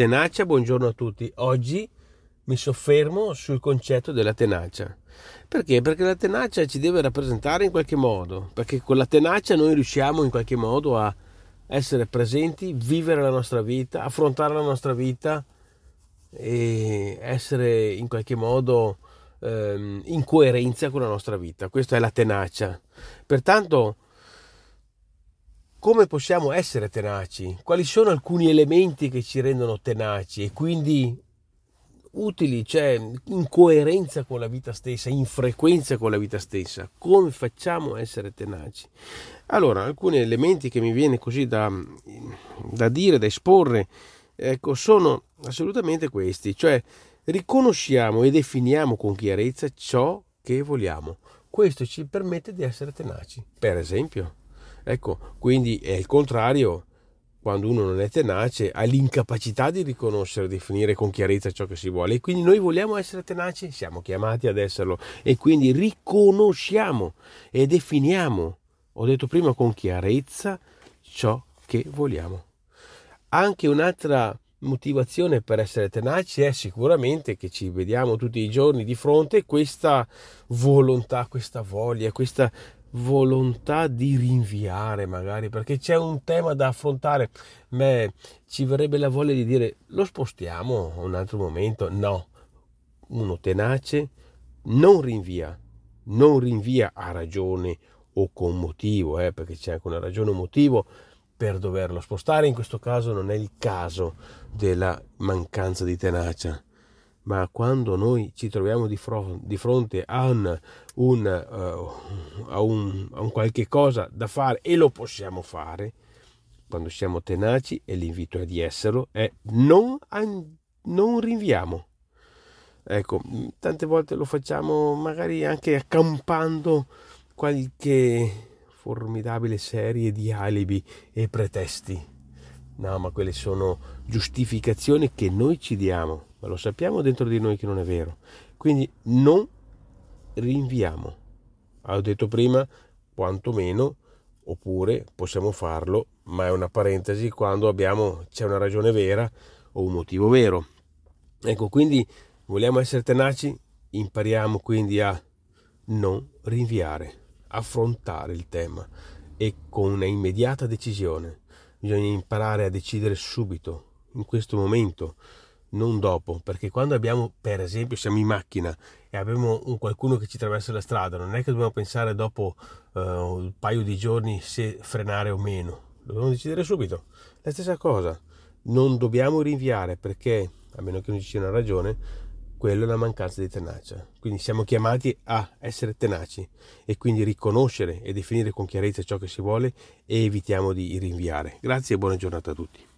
Tenacia, buongiorno a tutti. Oggi mi soffermo sul concetto della tenacia. Perché? Perché la tenacia ci deve rappresentare in qualche modo, perché con la tenacia noi riusciamo in qualche modo a essere presenti, vivere la nostra vita, affrontare la nostra vita e essere in qualche modo ehm, in coerenza con la nostra vita. Questa è la tenacia. Pertanto come possiamo essere tenaci, quali sono alcuni elementi che ci rendono tenaci e quindi utili, cioè in coerenza con la vita stessa, in frequenza con la vita stessa, come facciamo a essere tenaci? Allora, alcuni elementi che mi viene così da, da dire, da esporre, ecco, sono assolutamente questi, cioè riconosciamo e definiamo con chiarezza ciò che vogliamo. Questo ci permette di essere tenaci. Per esempio, Ecco, quindi è il contrario, quando uno non è tenace, ha l'incapacità di riconoscere, definire con chiarezza ciò che si vuole. E quindi noi vogliamo essere tenaci, siamo chiamati ad esserlo. E quindi riconosciamo e definiamo, ho detto prima, con chiarezza ciò che vogliamo. Anche un'altra motivazione per essere tenaci è sicuramente che ci vediamo tutti i giorni di fronte questa volontà, questa voglia, questa volontà di rinviare magari perché c'è un tema da affrontare. Ma ci verrebbe la voglia di dire lo spostiamo un altro momento? No. Uno tenace non rinvia non rinvia a ragione o con motivo eh, perché c'è anche una ragione o motivo per doverlo spostare. In questo caso non è il caso della mancanza di tenacia ma quando noi ci troviamo di, fronte, di fronte a, un, un, uh, a, un, a un qualche cosa da fare e lo possiamo fare, quando siamo tenaci, e l'invito è di esserlo, è non, non rinviamo. Ecco, tante volte lo facciamo magari anche accampando qualche formidabile serie di alibi e pretesti. No, ma quelle sono giustificazioni che noi ci diamo ma lo sappiamo dentro di noi che non è vero. Quindi non rinviamo. Ho detto prima, quantomeno, oppure possiamo farlo, ma è una parentesi quando abbiamo, c'è una ragione vera o un motivo vero. Ecco, quindi vogliamo essere tenaci, impariamo quindi a non rinviare, affrontare il tema e con una immediata decisione. Bisogna imparare a decidere subito, in questo momento, non dopo, perché quando abbiamo, per esempio, siamo in macchina e abbiamo un qualcuno che ci attraversa la strada, non è che dobbiamo pensare dopo uh, un paio di giorni se frenare o meno, dobbiamo decidere subito. La stessa cosa, non dobbiamo rinviare perché, a meno che non ci sia una ragione, quello è una mancanza di tenacia. Quindi siamo chiamati a essere tenaci e quindi riconoscere e definire con chiarezza ciò che si vuole e evitiamo di rinviare. Grazie e buona giornata a tutti.